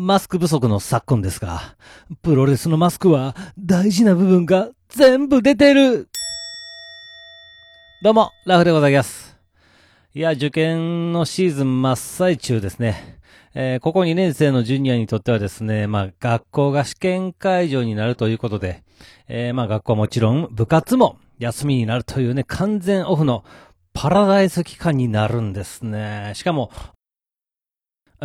マスク不足の昨今ですが、プロレスのマスクは大事な部分が全部出てるどうも、ラフでございます。いや、受験のシーズン真っ最中ですね。えー、ここ2年生のジュニアにとってはですね、まあ、学校が試験会場になるということで、えー、まあ、学校はもちろん部活も休みになるというね、完全オフのパラダイス期間になるんですね。しかも、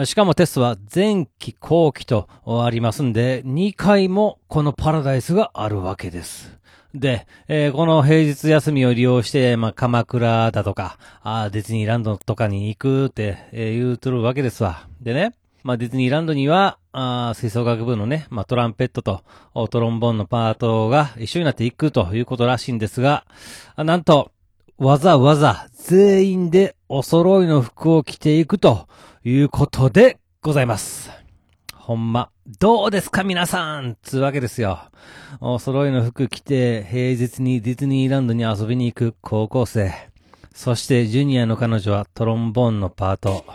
しかもテストは前期後期とありますんで、2回もこのパラダイスがあるわけです。で、えー、この平日休みを利用して、まあ、鎌倉だとか、あディズニーランドとかに行くって、えー、言うとるわけですわ。でね、まあ、ディズニーランドには、あ吹奏楽部のね、まあ、トランペットとトロンボーンのパートが一緒になっていくということらしいんですが、なんと、わざわざ全員でお揃いの服を着ていくということでございます。ほんま、どうですか皆さんつうわけですよ。お揃いの服着て平日にディズニーランドに遊びに行く高校生。そしてジュニアの彼女はトロンボーンのパート。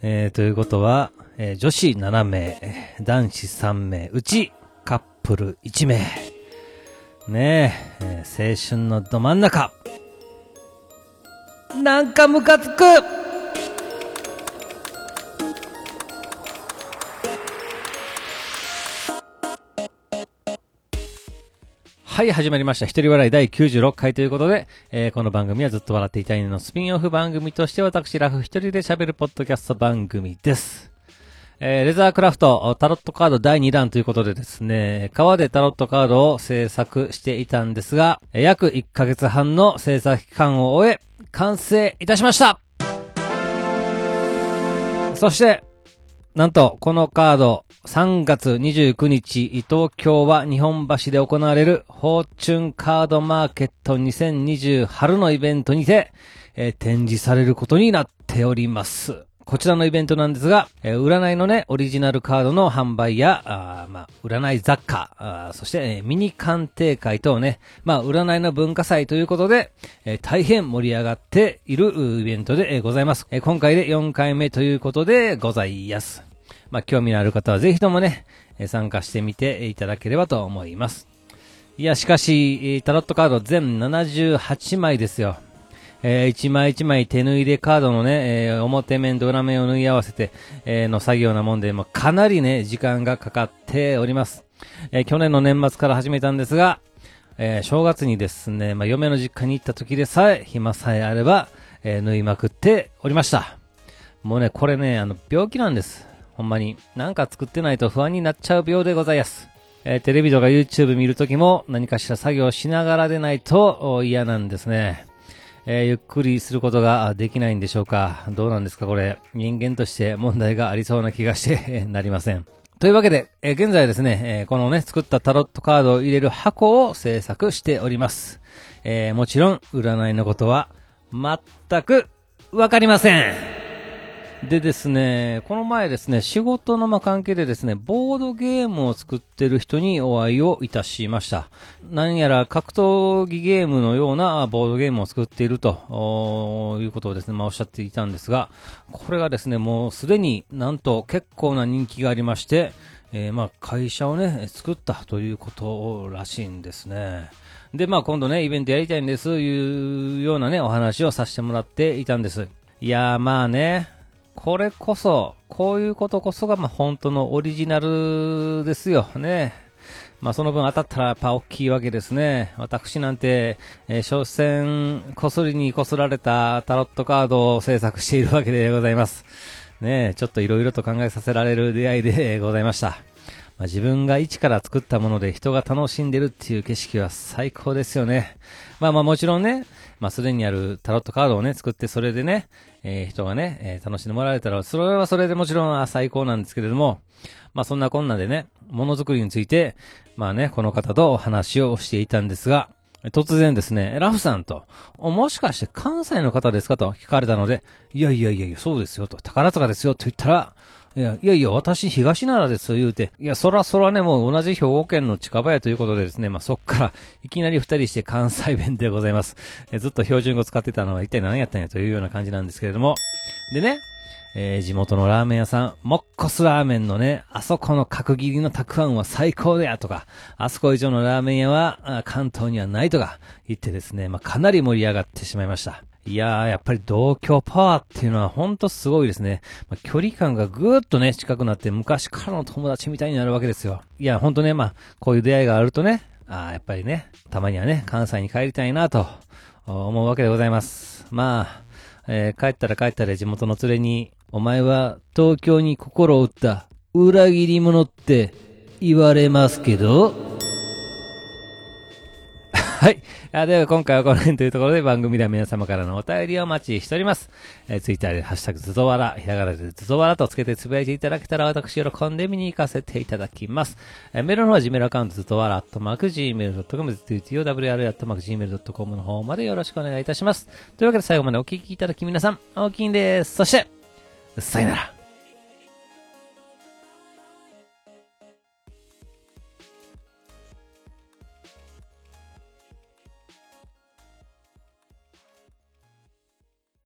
えー、ということは、えー、女子7名、男子3名、うちカップル1名。ねえ、えー、青春のど真ん中。なんかムカつくはい、始まりました。一人笑い第96回ということで、えー、この番組はずっと笑っていたいのスピンオフ番組として私、ラフ一人で喋るポッドキャスト番組です。えー、レザークラフトタロットカード第2弾ということでですね、川でタロットカードを制作していたんですが、約1ヶ月半の制作期間を終え、完成いたしましたそして、なんと、このカード、3月29日、東京は日本橋で行われる、フォーチュンカードマーケット2020春のイベントにて、えー、展示されることになっております。こちらのイベントなんですが、えー、占いのね、オリジナルカードの販売や、あまあ、占い雑貨、そして、え、ミニ鑑定会等ね、まあ、占いの文化祭ということで、えー、大変盛り上がっているイベントで、ございます、えー。今回で4回目ということでございます。まあ、興味のある方はぜひともね、え、参加してみていただければと思います。いや、しかし、タロットカード全78枚ですよ。えー、一枚一枚手縫いでカードのね、えー、表面と裏面を縫い合わせて、えー、の作業なもんで、まあ、かなりね、時間がかかっております。えー、去年の年末から始めたんですが、えー、正月にですね、まあ、嫁の実家に行った時でさえ、暇さえあれば、えー、縫いまくっておりました。もうね、これね、あの、病気なんです。ほんまに。なんか作ってないと不安になっちゃう病でございます。えー、テレビとか YouTube 見るときも何かしら作業しながらでないと嫌なんですね。えー、ゆっくりすることができないんでしょうかどうなんですかこれ。人間として問題がありそうな気がしてなりません。というわけで、えー、現在ですね、えー、このね、作ったタロットカードを入れる箱を制作しております。え、もちろん、占いのことは、全く、わかりません。でですね、この前ですね、仕事のま関係でですね、ボードゲームを作ってる人にお会いをいたしました。何やら格闘技ゲームのようなボードゲームを作っているということをですね、まあおっしゃっていたんですが、これがですね、もうすでになんと結構な人気がありまして、えー、まあ会社をね、作ったということらしいんですね。で、まあ今度ね、イベントやりたいんです、いうようなね、お話をさせてもらっていたんです。いやーまあね、これこそ、こういうことこそが、まあ、本当のオリジナルですよね。まあ、その分当たったらやっぱ大きいわけですね。私なんて、えー、所詮、こすりにこすられたタロットカードを制作しているわけでございます。ねちょっと色々と考えさせられる出会いでございました。まあ、自分が一から作ったもので人が楽しんでるっていう景色は最高ですよね。まあまあもちろんね、まあすでにあるタロットカードをね、作ってそれでね、えー、人がね、えー、楽しんでもらえたら、それはそれでもちろん最高なんですけれども、まあそんなこんなでね、ものづくりについて、まあね、この方とお話をしていたんですが、突然ですね、ラフさんと、もしかして関西の方ですかと聞かれたので、いやいやいやいや、そうですよと、宝塚ですよと言ったら、いや、いやいや、私、東奈良です、言うて。いや、そらそらね、もう同じ兵庫県の近場やということでですね、まあ、そっから、いきなり二人して関西弁でございます。えずっと標準語使ってたのは一体何やったんやというような感じなんですけれども。でね、えー、地元のラーメン屋さん、モッコスラーメンのね、あそこの角切りのたくあんは最高だよとか、あそこ以上のラーメン屋は関東にはないとか言ってですね、まあ、かなり盛り上がってしまいました。いやー、やっぱり同居パワーっていうのはほんとすごいですね。まあ、距離感がぐーっとね、近くなって昔からの友達みたいになるわけですよ。いや、ほんとね、まあ、こういう出会いがあるとね、あやっぱりね、たまにはね、関西に帰りたいなと思うわけでございます。まあ、えー、帰ったら帰ったら地元の連れに、お前は東京に心を打った裏切り者って言われますけど、はい。あでは今回はこの辺というところで番組では皆様からのお便りをお待ちしております。えー、ツイッターでハッシュタグズドワラ、ひらがなでズドワラとつけてつぶやいていただけたら私喜んで見に行かせていただきます。えー、メールの方は Gmail アカウントズドワラ、アットマーク Gmail.com、ZTOWR、アットマーク Gmail.com の方までよろしくお願いいたします。というわけで最後までお聞きいただき皆さん、大きいんです。そして、さよなら。